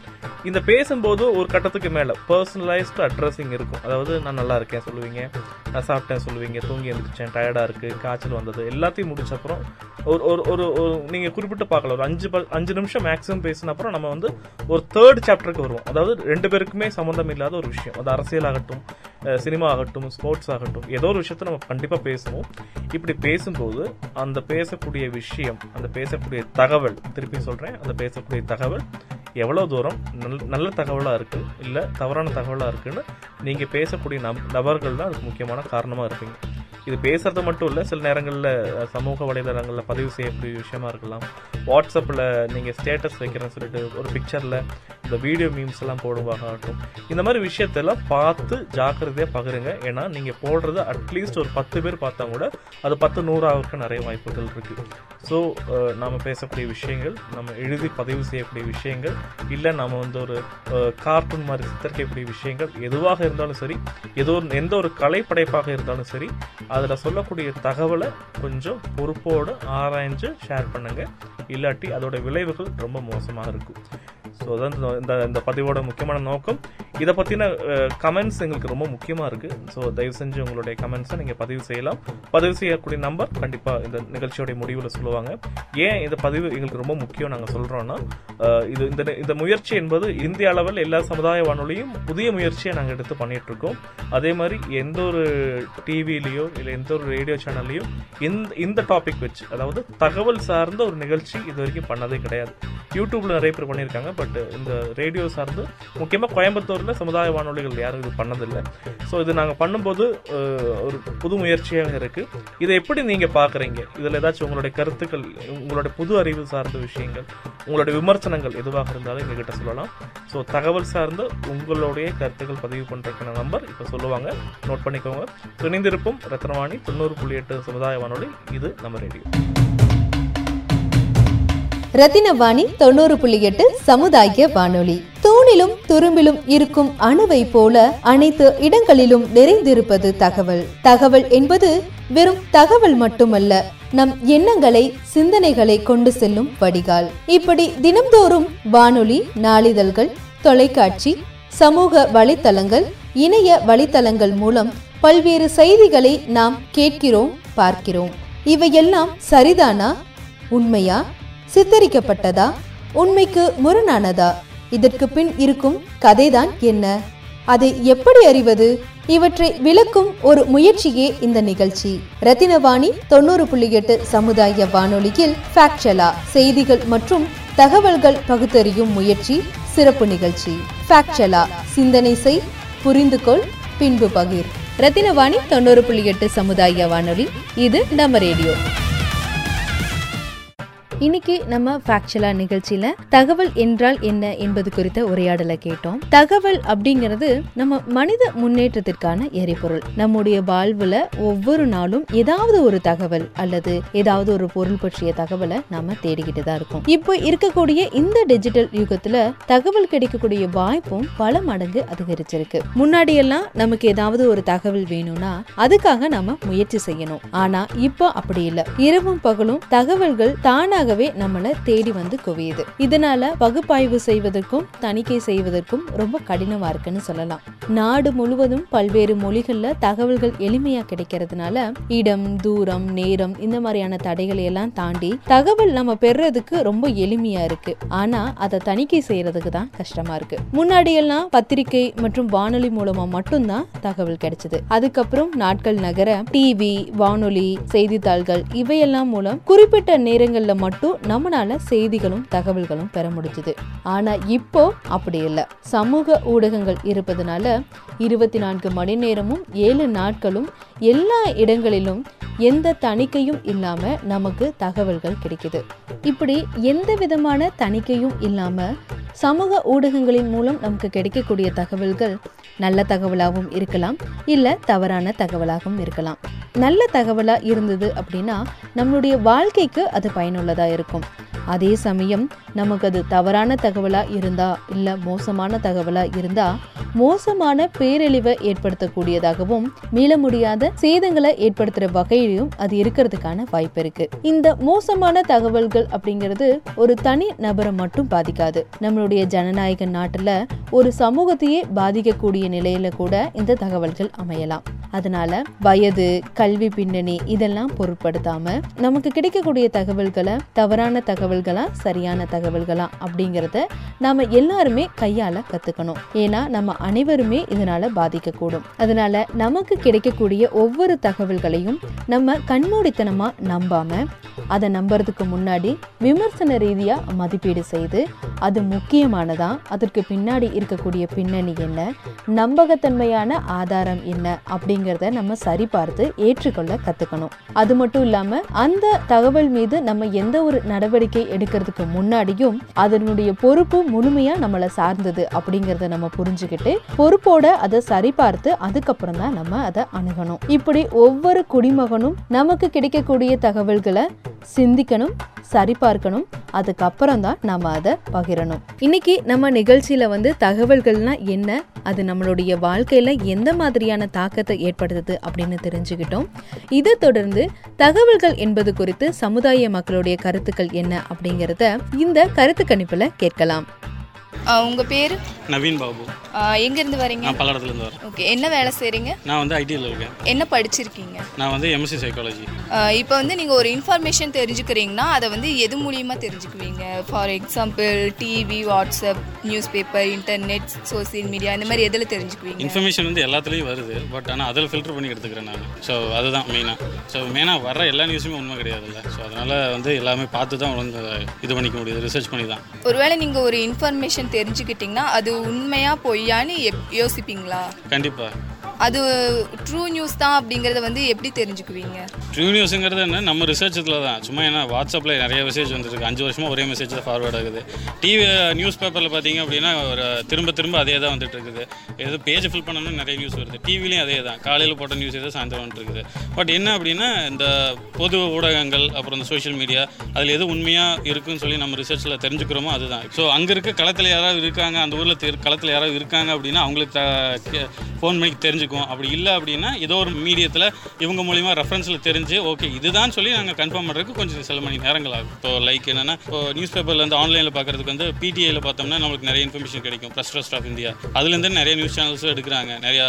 இந்த பேசும்போது ஒரு கட்டத்துக்கு மேலே பர்சனலைஸ்டு அட்ரஸிங் இருக்கும். அதாவது நான் நல்லா இருக்கேன் சொல்லுவீங்க நான் சாப்பிட்டேன் சொல்லுவீங்க தூங்கி எழுந்திரிச்சேன் டயர்டாக இருக்குது காய்ச்சல் வந்தது எல்லாத்தையும் முடிச்ச அப்புறம் ஒரு ஒரு ஒரு ஒரு நீங்கள் குறிப்பிட்டு பார்க்கல ஒரு அஞ்சு அஞ்சு நிமிஷம் மேக்ஸிமம் பேசின அப்புறம் நம்ம வந்து ஒரு தேர்ட் சாப்டருக்கு வருவோம். அதாவது ரெண்டு பேருக்குமே சம்மந்தம் இல்லாத ஒரு விஷயம். அது அரசியல் ஆகட்டும் சினிமா ஆகட்டும் ஸ்போர்ட்ஸ் ஆகட்டும் ஏதோ ஒரு விஷயத்த நம்ம கண்டிப்பாக பேசுவோம். இப்படி பேசும்போது அந்த பேசக்கூடிய விஷயம் அந்த பேசக்கூடிய தகவல் திருப்பி சொல்கிறேன் அந்த பேசக்கூடிய தகவல் எவ்வளோ தூரம் நல் நல்ல தகவலாக இருக்குது இல்லை தவறான தகவலாக இருக்குன்னு நீங்கள் பேசக்கூடிய நப நபர்கள் தான் அதுக்கு முக்கியமான காரணமாக இருப்பீங்க. இது பேசுறது மட்டும் இல்லை சில நேரங்களில் சமூக வலைதளங்களில் பதிவு செய்யக்கூடிய விஷயமா இருக்கலாம். வாட்ஸ்அப்பில் நீங்கள் ஸ்டேட்டஸ் வைக்கிறேன்னு சொல்லிட்டு ஒரு பிக்சரில் இந்த வீடியோ மீம்ஸ் எல்லாம் போடுவாகட்டும் இந்த மாதிரி விஷயத்தெல்லாம் பார்த்து ஜாக்கிரதையாக பகிருங்க. ஏன்னா நீங்கள் போடுறது அட்லீஸ்ட் ஒரு பத்து பேர் பார்த்தா கூட அது பத்து நூறாவுக்கு நிறைய வாய்ப்புகள் இருக்குது ஸோ நாம் பேசக்கூடிய விஷயங்கள் நம்ம எழுதி பதிவு செய்யக்கூடிய விஷயங்கள் இல்லை நம்ம வந்து ஒரு கார்ட்டூன் மாதிரி சித்தரிக்கக்கூடிய விஷயங்கள் எதுவாக இருந்தாலும் சரி ஏதோ எந்த ஒரு கலைப்படைப்பாக இருந்தாலும் சரி அதில் சொல்லக்கூடிய தகவலை கொஞ்சம் பொறுப்போடு ஆராய்ஞ்சு ஷேர் பண்ணுங்கள் இல்லாட்டி அதோட விளைவுகள் ரொம்ப மோசமாக இருக்கும். ஸோ அதான் இந்த- இந்த இந்த பதிவோட முக்கியமான நோக்கம். இதை பற்றின கமெண்ட்ஸ் எங்களுக்கு ரொம்ப முக்கியமாக இருக்குது ஸோ தயவு செஞ்சு உங்களுடைய கமெண்ட்ஸை நீங்கள் பதிவு செய்யலாம். பதிவு செய்யக்கூடிய நம்பர் கண்டிப்பாக இந்த நிகழ்ச்சியோடைய முடிவில் சொல்லுவாங்க. ஏன் இந்த பதிவு எங்களுக்கு ரொம்ப முக்கியம் நாங்கள் சொல்கிறோன்னா இது இந்த இந்த முயற்சி என்பது இந்திய அளவில் எல்லா சமுதாய வானொலியும் புதிய முயற்சியை நாங்கள் எடுத்து பண்ணிகிட்ருக்கோம் அதே மாதிரி எந்த ஒரு டிவிலேயோ இல்லை எந்த ஒரு ரேடியோ சேனல்லையும் இந்த இந்த டாபிக் வச்சு அதாவது தகவல் சார்ந்த ஒரு நிகழ்ச்சி இது வரைக்கும் பண்ணதே கிடையாது. யூடியூப்பில் நிறைய பேர் பண்ணியிருக்காங்க பட் இந்த ரேடியோ சார்ந்து முக்கியமாக கோயம்புத்தூரில் சமுதாய வானொலிகள் யாரும் இது பண்ணதில்லை. ஸோ இது நாங்கள் பண்ணும்போது ஒரு புது முயற்சியாக இருக்குது இதை எப்படி நீங்கள் பார்க்குறீங்க? இதில் ஏதாச்சும் உங்களுடைய கருத்துக்கள் உங்களுடைய புது அறிவு சார்ந்த விஷயங்கள் உங்களுடைய விமர்சனங்கள் எதுவாக இருந்தாலும் எங்ககிட்ட சொல்லலாம். ஸோ தகவல் சார்ந்து உங்களுடைய கருத்துக்கள் பதிவு பண்ணுறதுக்கான நம்பர் இப்போ சொல்லுவாங்க. நோட் பண்ணிக்கோங்க. துணிந்திருப்பும் ரத்னவாணி தொண்ணூறு புள்ளி எட்டு சமுதாய வானொலி. இது நம்ம ரேடியோ. ரத்தினவாணி தொண்ணூறு புள்ளி எட்டு சமுதாய வானொலி. தூணிலும் துரும்பிலும் இருக்கும் அணுவை போல அனைத்து இடங்களிலும் நிறைந்திருப்பது தகவல். தகவல் என்பது வெறும் தகவல் மட்டுமல்ல நம் எண்ணங்களை சிந்தனைகளை கொண்டு செல்லும் வடிகால். இப்படி தினம்தோறும் வானொலி நாளிதழ்கள் தொலைக்காட்சி சமூக வலைத்தளங்கள் இணைய வலைத்தளங்கள் மூலம் பல்வேறு செய்திகளை நாம் கேட்கிறோம் பார்க்கிறோம். இவையெல்லாம் சரிதானா உண்மையா? சித்தரிக்கப்பட்டதா? உண்மைக்கு முரணானதா? இதற்கு பின் இருக்கும் கதைதான் என்ன? அதை எப்படி அறிவது? இவற்றை விளக்கும் ஒரு முயற்சியே இந்த நிகழ்ச்சி. ரத்தினவாணி தொண்ணூறு புள்ளி எட்டு சமுதாய வானொலியில் ஃபேக்சலா செய்திகள் மற்றும் தகவல்கள் பகுத்தறியும் முயற்சி சிறப்பு நிகழ்ச்சி. ஃபேக்சலா சிந்தனை செய் புரிந்து கொள் பின்பு பகிர். ரத்தினவாணி தொண்ணூறு புள்ளி எட்டு சமுதாய வானொலி இது நம்ம ரேடியோ. இன்னைக்கு நம்ம ஃபேக்சுவலா நிகழ்ச்சியில தகவல் என்றால் என்ன என்பது குறித்த உரையாடலை கேட்டோம். தகவல் அப்படிங்கிறது நம்ம மனித முன்னேற்றத்திற்கான எரிபொருள். நம்முடைய வாழ்வுல ஒவ்வொரு நாளும் ஏதாவது ஒரு தகவல் அல்லது ஏதாவது ஒரு பொருள் பற்றிய தகவலை நாம தேடிக்கிட்டு தான் இருக்கோம். இப்போ இருக்கக்கூடிய இந்த டிஜிட்டல் யுகத்துல தகவல் கிடைக்கக்கூடிய வாய்ப்பும் பல மடங்கு அதிகரிச்சிருக்கு. முன்னாடி எல்லாம் நமக்கு ஏதாவது ஒரு தகவல் வேணும்னா அதுக்காக நாம முயற்சி செய்யணும். ஆனா இப்போ அப்படி இல்லை. இரவும் பகலும் தகவல்கள் தானாக தானாகவே நம்மளை தேடி வந்து குவியுது. இதனால பகுப்பாய்வு செய்வதற்கும் தணிக்கை செய்வதற்கும் ரொம்ப கடினமா இருக்குன்னு சொல்லலாம். நாடு முழுவதும் பல்வேறு மொழிகள்ல தகவல்கள் எளிமையா கிடைக்கிறதுனால இடம் தூரம் நேரம் இந்த மாதிரியான தடைகளை எல்லாம் தாண்டி தகவல் நம்ம பெறுறதுக்கு ரொம்ப எளிமையா இருக்கு. ஆனா அதை தணிக்கை செய்யறதுக்கு தான் கஷ்டமா இருக்கு. முன்னாடி எல்லாம் பத்திரிகை மற்றும் வானொலி மூலமா மட்டும்தான் தகவல் கிடைச்சது. அதுக்கப்புறம் நாட்கள் நகர டிவி வானொலி செய்தித்தாள்கள் இவையெல்லாம் மூலம் குறிப்பிட்ட நேரங்கள்ல மட்டும் நம்மளால செய்திகளும் தகவல்களும் பெற முடிஞ்சது. ஆனா இப்போ அப்படி இல்லை. சமூக ஊடகங்கள் இருப்பதனால இருபத்தி நான்கு மணி நேரமும் ஏழு நாட்களும் எல்லா இடங்களிலும் எந்த தணிக்கையும் இல்லாம நமக்கு தகவல்கள் கிடைக்குது. இப்படி எந்த விதமான தணிக்கையும் இல்லாம சமூக ஊடகங்களின் மூலம் நமக்கு கிடைக்கக்கூடிய தகவல்கள் நல்ல தகவலாகவும் இருக்கலாம் இல்லை தவறான தகவலாகவும் இருக்கலாம். நல்ல தகவலாக இருந்தது அப்படின்னா நம்மளுடைய வாழ்க்கைக்கு அது பயனுள்ளதாக இருக்கும். அதே சமயம் நமக்கு அது தவறான தகவலா இருந்தா இல்லை மோசமான தகவலா இருந்தா மோசமான பேரழிவை ஏற்படுத்தக்கூடியதாகவும் மீள முடியாத சேதங்களை ஏற்படுத்துற வகையிலும் அது இருக்கிறதுக்கான வாய்ப்பு இருக்கு. இந்த மோசமான தகவல்கள் அப்படிங்கிறது ஒரு தனி நபரை மட்டும் பாதிக்காது. நம்மளுடைய ஜனநாயக நாட்டில் ஒரு சமூகத்தையே பாதிக்கக்கூடிய நிலையில கூட இந்த தகவல்கள் அமையலாம். அதனால வயது கல்வி பின்னணி இதெல்லாம் பொருட்படுத்தாம நமக்கு கிடைக்கக்கூடிய தகவல்களை தவறான தகவல்களா சரியான தகவல்களா அப்படிங்கறத நாம எல்லாருமே கையால கத்துக்கணும். ஏன்னா நம்ம அனைவருமே இதனால பாதிக்கக்கூடும். அதனால நமக்கு கிடைக்கக்கூடிய ஒவ்வொரு தகவல்களையும் நம்ம கண்மூடித்தனமா நம்பாம அதை நம்புறதுக்கு முன்னாடி விமர்சன ரீதியா மதிப்பீடு செய்து அது முக்கியமானதா அதற்கு பின்னாடி இருக்கக்கூடிய பின்னணி என்ன நம்பகத்தன்மையான ஆதாரம் என்ன அப்படிங்கிறத நம்ம சரிபார்த்து ஏற்றுக்கொள்ள கற்றுக்கணும் அது மட்டும் இல்லாமல் அந்த தகவல் மீது நம்ம எந்த ஒரு நடவடிக்கை எடுக்கிறதுக்கு முன்னாடியும் அதனுடைய பொறுப்பு முழுமையாக நம்மளை சார்ந்தது அப்படிங்கிறத நம்ம புரிஞ்சுக்கிட்டு பொறுப்போட அதை சரிபார்த்து அதுக்கப்புறம் தான் நம்ம அதை அணுகணும். இப்படி ஒவ்வொரு குடிமகனும் நமக்கு கிடைக்கக்கூடிய தகவல்களை சிந்திக்கணும் சரிபார்க்கணும் அதுக்கப்புறம் தான் நம்ம அதை பகிரணும். இன்னைக்கு நம்ம நிகழ்ச்சியில வந்து தகவல்கள்னா என்ன அது நம்மளுடைய வாழ்க்கையில எந்த மாதிரியான தாக்கத்தை ஏற்படுத்துது அப்படின்னு தெரிஞ்சுக்கிட்டோம். இதை தொடர்ந்து தகவல்கள் என்பது குறித்து சமுதாய மக்களுடைய கருத்துக்கள் என்ன அப்படிங்கறத இந்த கருத்து கணிப்புல கேட்கலாம். உங்க பேரு? நவீன் பாபு. எங்க இருந்து வரீங்க? நான் பல்லடத்துலேருந்து வரேன். ஓகே என்ன வேலை செய்றீங்க? நான் வந்து ஐடியில் இருக்கேன். என்ன படிச்சிருக்கீங்க? நான் வந்து எம்எஸ்சி சைக்காலஜி இப்போ வந்து நீங்கள் ஒரு இன்ஃபர்மேஷன் தெரிஞ்சுக்கிறீங்கன்னா அதை வந்து எது மூலியமாக தெரிஞ்சுக்குவீங்க? For example TV WhatsApp newspaper internet social media இந்த மாதிரி எதில் தெரிஞ்சுக்குவீங்க? இன்ஃபர்மேஷன் வந்து எல்லாத்துலேயும் வருது பட் ஆனால் அதில் ஃபில்டர் பண்ணி எடுத்துக்கிறேன் நான். ஸோ அதுதான் மெயினாக ஸோ மெயினாக வர எல்லா நியூஸுமே உண்மை கிடையாதுல்ல. ஸோ அதனால் வந்து எல்லாமே பார்த்து தான் வந்து இது பண்ணிக்க முடியுது ரிசர்ச் பண்ணி தான் ஒருவேளை நீங்கள் ஒரு இன்ஃபர்மேஷன் தெரிஞ்சுக்கிட்டிங்கன்னா அது உண்மையா பொய்யான்னு யானி யோசிப்பீங்களா? கண்டிப்பாக அது ட்ரூ நியூஸ் தான் அப்படிங்கிறத வந்து எப்படி தெரிஞ்சுக்குவீங்க? ட்ரூ நியூஸுங்கிறது என்ன? நம்ம ரிசர்ச்சத்தில் தான். சும்மா ஏன்னா வாட்ஸ்அப்பில் நிறைய மெசேஜ் வந்துருக்கு. அஞ்சு வருஷமாக ஒரே மெசேஜ் தான் ஃபார்வர்ட் ஆகுது. டிவி நியூஸ் பேப்பரில் பார்த்தீங்க அப்படின்னா ஒரு திரும்ப திரும்ப அதே தான் வந்துட்டு இருக்குது. ஏதோ பேஜ் ஃபில் பண்ணணும்னு நிறைய நியூஸ் வருது. டிவிலையும் அதே தான். காலையில் போட்ட நியூஸ் ஏதோ சாயந்தரம் வந்துட்டு பட் என்ன அப்படின்னா இந்த பொது ஊடகங்கள் அப்புறம் இந்த சோஷியல் மீடியா அதில் எது உண்மையாக இருக்குன்னு சொல்லி நம்ம ரிசர்ச்சில் தெரிஞ்சுக்கிறோமோ அதுதான். ஸோ அங்கே இருக்க களத்தில் யாராவது இருக்காங்க அந்த ஊரில் களத்தில் யாராவது இருக்காங்க அப்படின்னா அவங்களுக்கு ஃபோன் பண்ணி தெரிஞ்சுக்குவோம் அப்படி இல்லை அப்படின்னா ஏதோ ஒரு மீடியத்தில் இவங்க மூலிமா ரெஃபரன்ஸில் தெரிஞ்சு ஓகே இதுதான் சொல்லி நாங்கள் கன்ஃபார்ம் பண்ணுறதுக்கு கொஞ்சம் சில மணி நேரங்கள் ஆகும். இப்போ லைக் என்னென்னா இப்போ நியூஸ் பேப்பர்லேருந்து ஆன்லைனில் பார்க்குறதுக்கு வந்து பிடிஐயில் பார்த்தோம்னா நம்மளுக்கு நிறைய இன்ஃபர்மேஷன் கிடைக்கும். ப்ரெஸ் ட்ரஸ்ட் ஆஃப் இந்தியா அதுலேருந்து நிறைய நியூஸ் சேனல்ஸும் எடுக்கிறாங்க. நிறையா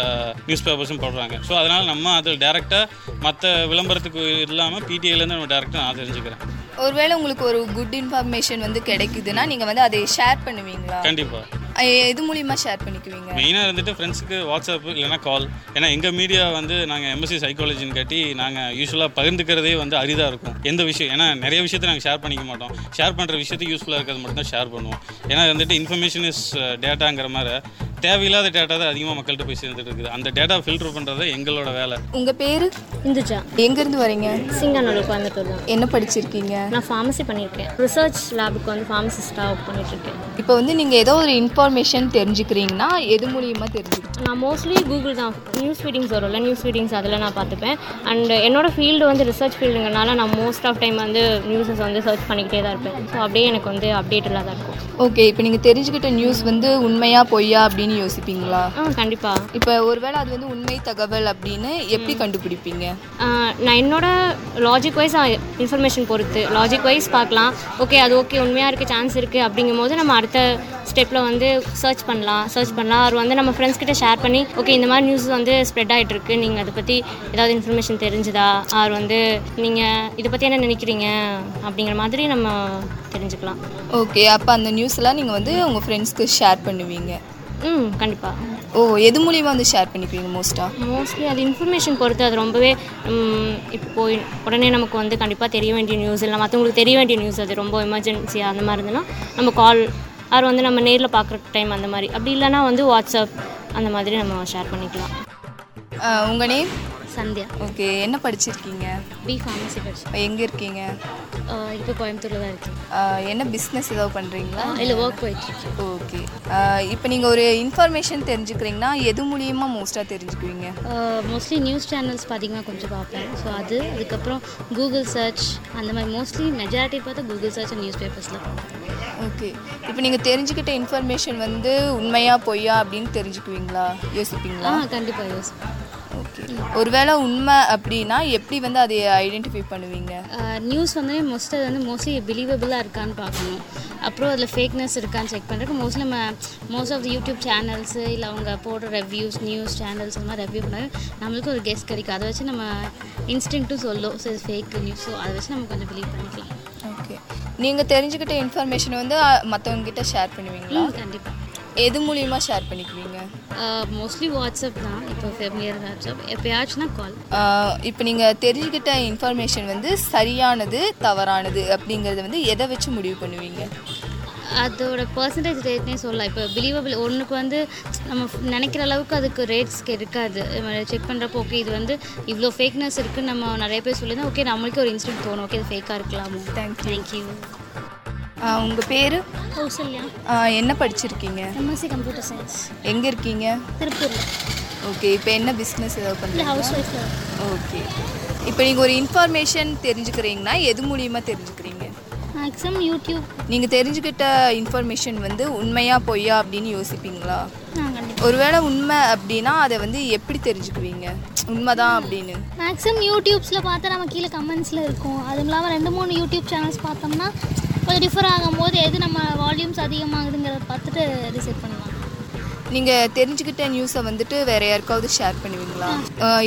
நியூஸ் பேப்பர்ஸும் போடுறாங்க. ஸோ அதனால் நம்ம அதில் டேரெக்டாக மற்ற விளம்பரத்துக்கு இல்லாமல் பிடிஐலேருந்து நம்ம டேரெக்டாக நான் தெரிஞ்சுக்கிறேன். ஒருவேளை உங்களுக்கு ஒரு குட் இன்ஃபர்மேஷன் வந்து கிடைக்குதுன்னா நீங்கள் வந்து அதை ஷேர் பண்ணுவீங்களா? கண்டிப்பாக எது மூலியமா ஷேர் பண்ணிக்குவீங்க? மெயினாக இருந்துட்டு ஃப்ரெண்ட்ஸுக்கு வாட்ஸ்அப் இல்லைனா கால் ஏன்னா எங்கள் மீடியா வந்து நாங்கள் எம்எஸ்சி சைக்காலஜின்னு கட்டி நாங்கள் யூஸ்வலாக பகிர்ந்துக்கிறதே வந்து அரிதாக இருக்கும். எந்த விஷயம் ஏன்னா நிறைய விஷயத்தை நாங்கள் ஷேர் பண்ணிக்க மாட்டோம். ஷேர் பண்ணுற விஷயத்தை யூஸ்ஃபுல்லாக இருக்கிறது மட்டும் தான் ஷேர் பண்ணுவோம். ஏன்னா வந்துட்டு இன்ஃபர்மேஷன் இஸ் டேட்டாங்கிற மாதிரி. தேவையில்லாத டேட்டா தான் அதிகமாக மக்கள்கிட்ட போய் சேர்ந்துட்டு இருக்குது. அந்த டேட்டா ஃபில்டர் பண்ணுறது எங்களோட வேலை. உங்க பேரு? இந்துஜா. எங்க இருந்து வரீங்க? சிங்கானூர் கோயம்புத்தூர் தான். என்ன படிச்சிருக்கீங்க? நான் ஃபார்மசி பண்ணியிருக்கேன். ரிசர்ச் லேபுக்கு வந்து ஃபார்மசிஸ்ட்டாக ஒர்க் பண்ணிட்டுருக்கேன். இப்போ வந்து நீங்க ஏதோ ஒரு இன்ஃபர்மேஷன் தெரிஞ்சுக்கிறீங்கன்னா எது மூலியமா தெரிஞ்சுக்கிறீங்க? நான் மோஸ்ட்லி கூகுள் தான். நியூஸ் ஃபீடிங்ஸ் வரும்ல நியூஸ் ஃபீடிங்ஸ் அதில் நான் பார்த்துப்பேன். அண்ட் என்னோட ஃபீல்டு வந்து ரிசர்ச் ஃபீல்டுங்கிறனால நான் மோஸ்ட் ஆஃப் டைம் வந்து நியூஸஸ் வந்து சர்ச் பண்ணிக்கிட்டே தான் இருப்பேன். ஸோ அப்படியே எனக்கு வந்து அப்டேட்டடாக தான் இருக்கும். ஓகே இப்போ நீங்க தெரிஞ்சுக்கிட்ட நியூஸ் வந்து உண்மையா பொய்யா அப்படின்னு அப்படின்னு யோசிப்பீங்களா? கண்டிப்பாக இப்போ ஒருவேளை அது வந்து உண்மை தகவல் அப்படின்னு எப்படி கண்டுபிடிப்பீங்க? நான் என்னோட லாஜிக் வைஸ் இன்ஃபர்மேஷன் பொறுத்து லாஜிக் வைஸ் பார்க்கலாம். ஓகே அது ஓகே உண்மையாக இருக்க சான்ஸ் இருக்குது அப்படிங்கும் போது நம்ம அடுத்த ஸ்டெப்பில் வந்து சர்ச் பண்ணலாம். சர்ச் பண்ணலாம். அவர் வந்து நம்ம ஃப்ரெண்ட்ஸ் கிட்ட ஷேர் பண்ணி ஓகே இந்த மாதிரி நியூஸ் வந்து ஸ்ப்ரெட் ஆகிட்டு இருக்கு. நீங்கள் அதை பற்றி ஏதாவது இன்ஃபர்மேஷன் தெரிஞ்சுதா? அவர் வந்து நீங்கள் இதை பற்றி என்ன நினைக்கிறீங்க? அப்படிங்கிற மாதிரி நம்ம தெரிஞ்சுக்கலாம். ஓகே அப்போ அந்த நியூஸ்லாம் நீங்கள் வந்து உங்கள் ஃப்ரெண்ட்ஸ்க்கு ஷேர் பண்ணுவீங்க. ம் கண்டிப்பாக ஓ எது மூலியமாக வந்து ஷேர் பண்ணிப்பீங்க மோஸ்ட்டாக மோஸ்ட்லி அது இன்ஃபர்மேஷன் பொறுத்து அது ரொம்பவே இப்போ உடனே நமக்கு வந்து கண்டிப்பாக தெரிய வேண்டிய நியூஸ் இல்லை மற்றவங்களுக்கு தெரிய வேண்டிய நியூஸ் அது ரொம்ப எமர்ஜென்சியாக அந்த மாதிரி இருந்ததுன்னா நம்ம கால் ஆர் வந்து நம்ம நேரில் பார்க்குற டைம் அந்த மாதிரி. அப்படி இல்லைன்னா வந்து வாட்ஸ்அப் அந்த மாதிரி நம்ம ஷேர் பண்ணிக்கலாம். உங்கள் நேம் சந்தியா. ஓகே என்ன படிச்சிருக்கீங்க? பி ஃபார்மசி படிச்சு எங்கே இருக்கீங்க? இப்போ கோயம்புத்தூரில் தான் இருக்கேன். என்ன பிஸ்னஸ் ஏதாவது பண்ணுறீங்களா இல்லை ஒர்க் போயிட்டுருக்கு. ஓகே. இப்போ நீங்கள் ஒரு இன்ஃபர்மேஷன் தெரிஞ்சுக்கிறீங்கன்னா எது மூலியமாக மோஸ்ட்டாக தெரிஞ்சுக்குவீங்க? மோஸ்ட்லி நியூஸ் சேனல்ஸ் பார்த்தீங்கன்னா கொஞ்சம் பார்ப்பேன். ஸோ அது அதுக்கப்புறம் கூகுள் சர்ச் அந்த மாதிரி மோஸ்ட்லி மெஜாரிட்டி பார்த்தா கூகுள் சர்ச் நியூஸ் பேப்பர்ஸில் பார்ப்பேன் ஓகே. இப்போ நீங்கள் தெரிஞ்சுக்கிட்ட இன்ஃபர்மேஷன் வந்து உண்மையா பொய்யா அப்படின்னு தெரிஞ்சுக்குவீங்களா? யோசிப்பீங்களா? கண்டிப்பாக யோசிப்பேன். ஒருவேளை உண்மை அப்படின்னா எப்படி வந்து அதை ஐடென்டிஃபை பண்ணுவீங்க? நியூஸ் வந்து மோஸ்ட் அது வந்து மோஸ்ட்லி பிலீவபிளாக இருக்கான்னு பார்க்கணும். அப்புறம் அதில் ஃபேக்னஸ் இருக்கான்னு செக் பண்ணுறதுக்கு மோஸ்ட்லி நம்ம most of the YouTube channels இல்லை அவங்க போடுற ரெவ்யூஸ் நியூஸ் சேனல்ஸ் அந்த மாதிரி ரெவ்யூ பண்ணால் நம்மளுக்கு ஒரு கெஸ்ட் கிடைக்கும். அதை வச்சு நம்ம இன்ஸ்டிங்க்ட்டும் சொல்லும். ஸோ ஃபேக் நியூஸ் அதை வச்சு நம்ம கொஞ்சம் பிலீவ் பண்ணிக்கலாம். ஓகே நீங்கள் தெரிஞ்சுக்கிட்ட இன்ஃபர்மேஷன் வந்து மற்றவங்க கிட்ட ஷேர் பண்ணுவீங்களா கண்டிப்பாக எது மூலியமாக ஷேர் பண்ணிக்குவீங்க? மோஸ்ட்லி வாட்ஸ்அப் தான். இப்போ ஃபெமிலியர் வாட்ஸ்அப் எப்பயாச்சுன்னா கால் இப்போ நீங்கள் தெரிஞ்சுக்கிட்ட இன்ஃபர்மேஷன் வந்து சரியானது தவறானது அப்படிங்கிறத வந்து எதை வச்சு முடிவு பண்ணுவீங்க? அதோட பர்சன்டேஜ் ரேட்னே சொல்லலாம். இப்போ பிலீவபிள் ஒன்றுக்கு வந்து நம்ம நினைக்கிற அளவுக்கு அதுக்கு ரேட்ஸ்க்கு இருக்காது. செக் பண்ணுறப்போ ஓகே இது வந்து இவ்வளோ ஃபேக்னஸ் இருக்குன்னு நம்ம நிறைய பேர் சொல்லியிருந்தா ஓகே நம்மளுக்கு ஒரு இன்ஸ்டன்ட் தோணும். ஓகே இது ஃபேக்காக இருக்கலாமோ? தேங்க்யூ தேங்க்யூ உங்கள் பேர்? கௌசல்யா. என்ன படிச்சிருக்கீங்க? எம்எஸ்சி கம்ப்யூட்டர் சயின்ஸ் எங்கே இருக்கீங்க? திருப்பூரில். ஓகே இப்போ என்ன பிஸ்னஸ் ஏதாவது இல்லை ஹவுஸ் பண்ணுறீங்க ஒய்ஃபில் ஓகே இப்போ நீங்கள் ஒரு இன்ஃபர்மேஷன் தெரிஞ்சுக்கிறீங்கன்னா எது மூலியமாக தெரிஞ்சுக்கிறீங்க? மேக்ஸிமம் யூடியூப் நீங்கள் தெரிஞ்சுக்கிட்ட இன்ஃபர்மேஷன் வந்து உண்மையா பொய்யா அப்படின்னு யோசிப்பீங்களா? ஒருவேளை உண்மை அப்படின்னா அதை வந்து எப்படி தெரிஞ்சுக்குவீங்க? உண்மைதான் அப்படின்னு. மேக்ஸிமம் யூடியூப்ஸில் பார்த்தா நம்ம கீழே கமெண்ட்ஸில் இருக்கும். அதுவும் இல்லாமல் ரெண்டு மூணு யூடியூப் சேனல்ஸ் பார்த்தோம்னா கொஞ்சம் டிஃபர் ஆகும்போது எது நம்ம வால்யூம்ஸ் அதிகமாகுதுங்கிறத பார்த்துட்டு டிசைட் பண்ணலாம். நீங்கள் தெரிஞ்சுக்கிட்ட நியூஸை வந்துட்டு வேற யாருக்காவது ஷேர் பண்ணுவீங்களா?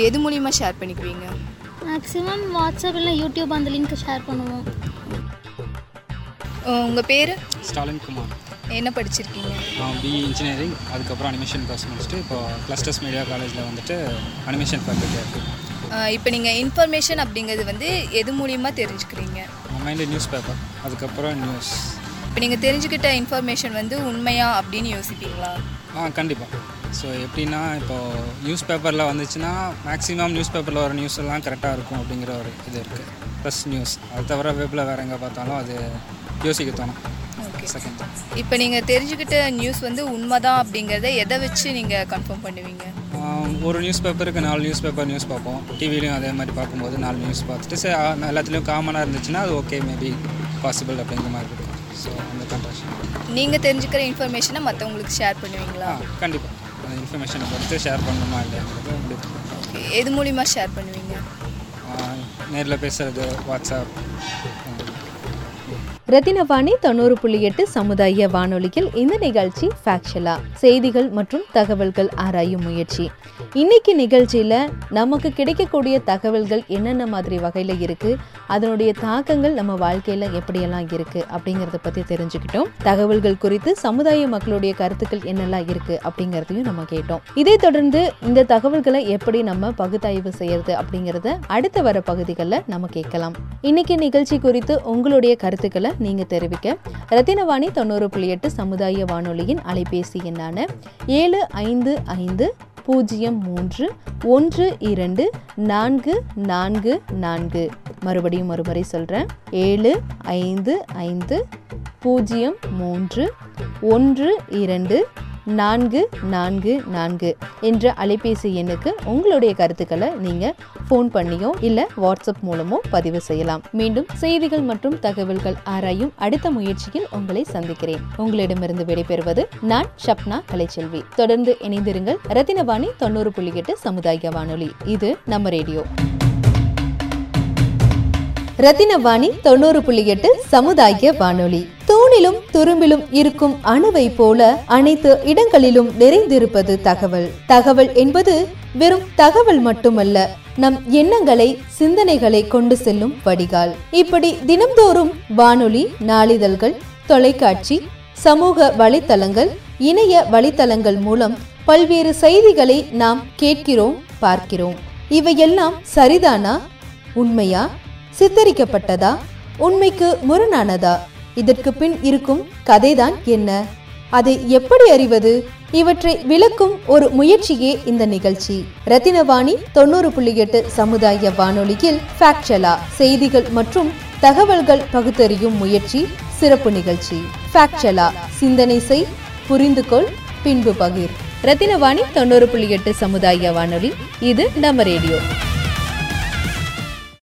எது மூலியமாக ஷேர் பண்ணிக்குவீங்க? மேக்ஸிமம் வாட்ஸ்அப் இல்லை யூடியூப் அந்த லிங்க் ஷேர் பண்ணுவோம். உங்கள் பேர்? ஸ்டாலின் குமார். என்ன படிச்சிருக்கீங்க? நான் பிஇ இன்ஜினியரிங் அதுக்கப்புறம் அனிமேஷன் கோர்ஸ் முடிச்சுட்டு இப்போ கிளஸ்டர்ஸ் மீடியா காலேஜில் வந்துட்டு அனிமேஷன் ஃபேக்கல்ட்டியாக இருக்குது இப்போ நீங்கள் இன்ஃபர்மேஷன் அப்படிங்கிறது வந்து எது மூலியமாக தெரிஞ்சுக்கிறீங்க? மைண்டு நியூஸ் பேப்பர் அதுக்கப்புறம் நியூஸ் இப்போ நீங்கள் தெரிஞ்சுக்கிட்ட இன்ஃபர்மேஷன் வந்து உண்மையா அப்படின்னு யோசிப்பீங்களா? ஆ கண்டிப்பாக ஸோ எப்படின்னா இப்போது நியூஸ் பேப்பரில் வந்துச்சுன்னா மேக்ஸிமம் நியூஸ் பேப்பரில் வர நியூஸ் எல்லாம் கரெக்டாக இருக்கும் அப்படிங்கிற ஒரு இது இருக்குது ப்ளஸ் நியூஸ் அது தவிர வெப்பில் வேறு எங்கே பார்த்தாலும் அது யோசிக்க தோணும். ஓகே செகண்ட் இப்போ நீங்கள் தெரிஞ்சுக்கிட்ட நியூஸ் வந்து உண்மைதான் அப்படிங்கிறத எதை வச்சு நீங்கள் கன்ஃபார்ம் பண்ணுவீங்க? ஒரு நியூஸ் பேப்பருக்கு நாலு நியூஸ் பேப்பர் நியூஸ் பார்ப்போம். டிவிலையும் அதே மாதிரி பார்க்கும்போது நாலு நியூஸ் பார்த்துட்டு சரி எல்லாத்துலேயும் காமனாக இருந்துச்சுன்னா அது ஓகே மேபி பாசிபிள் அப்படிங்கிற மாதிரி இருக்கும். ஸோ அந்த கன்ட்ராக்ஷன் நீங்கள் தெரிஞ்சுக்கிற இன்ஃபர்மேஷனை மற்றவங்களுக்கு ஷேர் பண்ணுவீங்களா? கண்டிப்பாக இன்ஃபர்மேஷனை பொறுத்து ஷேர் பண்ணணுமா. ஓகே எது மூலிமா ஷேர் பண்ணுவீங்க? நேரில் பேசுகிறது வாட்ஸ்அப் ரத்தினவாணி தொண்ணூறு புள்ளி எட்டு சமுதாய வானொலியில் இந்த நிகழ்ச்சி ஃபேக்ஷலா செய்திகள் மற்றும் தகவல்கள் ஆராயும் முயற்சி. இன்னைக்கு நிகழ்ச்சியில நமக்கு கிடைக்கக்கூடிய தகவல்கள் என்னென்ன மாதிரி வகையில இருக்கு அதனுடைய தாக்கங்கள் நம்ம வாழ்க்கையில எப்படியெல்லாம் இருக்கு அப்படிங்கறத பத்தி தெரிஞ்சுக்கிட்டோம். தகவல்கள் குறித்து சமுதாய மக்களுடைய கருத்துக்கள் என்னெல்லாம் இருக்கு அப்படிங்கறதையும் நம்ம கேட்டோம். இதை தொடர்ந்து இந்த தகவல்களை எப்படி நம்ம பகுத்தாய்வு செய்யறது அப்படிங்கறத அடுத்த வர பகுதிகளில் நம்ம கேட்கலாம். இன்னைக்கு நிகழ்ச்சி குறித்து உங்களுடைய கருத்துக்களை நீங்க தெரிவிக்க. ரத்தினவாணி தொண்ணூறு புள்ளி எட்டு சமுதாய வானொலியின் அலைபேசி எண்ணான ஏழு ஐந்து ஐந்து பூஜ்ஜியம் மூன்று ஒன்று இரண்டு நான்கு நான்கு நான்கு. மறுபடியும் மறுமுறை சொல்கிறேன் ஏழு ஐந்து ஐந்து பூஜ்ஜியம் மூன்று ஒன்று இரண்டு நான்கு நான்கு நான்கு என்ற அலைபேசி எண்ணுக்கு உங்களுடைய கருத்துக்களை நீங்கள் ஃபோன் பண்ணியோ இல்லை வாட்ஸ்அப் மூலமோ பதிவு செய்யலாம். மீண்டும் செய்திகள் மற்றும் தகவல்கள் ஆராயும் அடுத்த முயற்சியில் உங்களை சந்திக்கிறேன். உங்களிடமிருந்து விடைபெறுவது நான் ஷப்னா கலைச்செல்வி. தொடர்ந்து இணைந்திருங்கள் ரத்தினவாணி தொண்ணூறு புள்ளி எட்டு சமுதாய வானொலி. இது நம்ம ரேடியோ. ரத்தினவாணி தொண்ணூறு புள்ளி எட்டு சமுதாய வானொலி. தூணிலும் துரும்பிலும் இருக்கும் அணுவை போல அனைத்து இடங்களிலும் நிறைந்திருப்பது தகவல். தகவல் என்பது வெறும் தகவல் மட்டுமல்ல நம் எண்ணங்களை சிந்தனைகளை கொண்டு செல்லும் வடிகால். இப்படி தினம்தோறும் வானொலி நாளிதழ்கள் தொலைக்காட்சி சமூக வலைத்தளங்கள் இணைய வலைத்தளங்கள் மூலம் பல்வேறு செய்திகளை நாம் கேட்கிறோம் பார்க்கிறோம். இவையெல்லாம் சரிதானா? உண்மையா? சித்தரிக்கப்பட்டதா? உண்மைக்கு முரணானதா? இதற்கு பின் இருக்கும் கதைதான் என்ன? அதை எப்படி அறிவது? இவற்றை விளக்கும் ஒரு முயற்சியே இந்த நிகழ்ச்சி. ரத்தினவாணி தொண்ணூறு புள்ளி எட்டு சமுதாய வானொலியில் ஃபேக்சலா செய்திகள் மற்றும் தகவல்கள் பகுத்தறியும் முயற்சி சிறப்பு நிகழ்ச்சி. ஃபேக்சலா சிந்தனை செய் புரிந்து கொள் பின்பு பகிர். ரத்தினவாணி தொண்ணூறு புள்ளி எட்டு சமுதாய வானொலி. இது நம்ம ரேடியோ.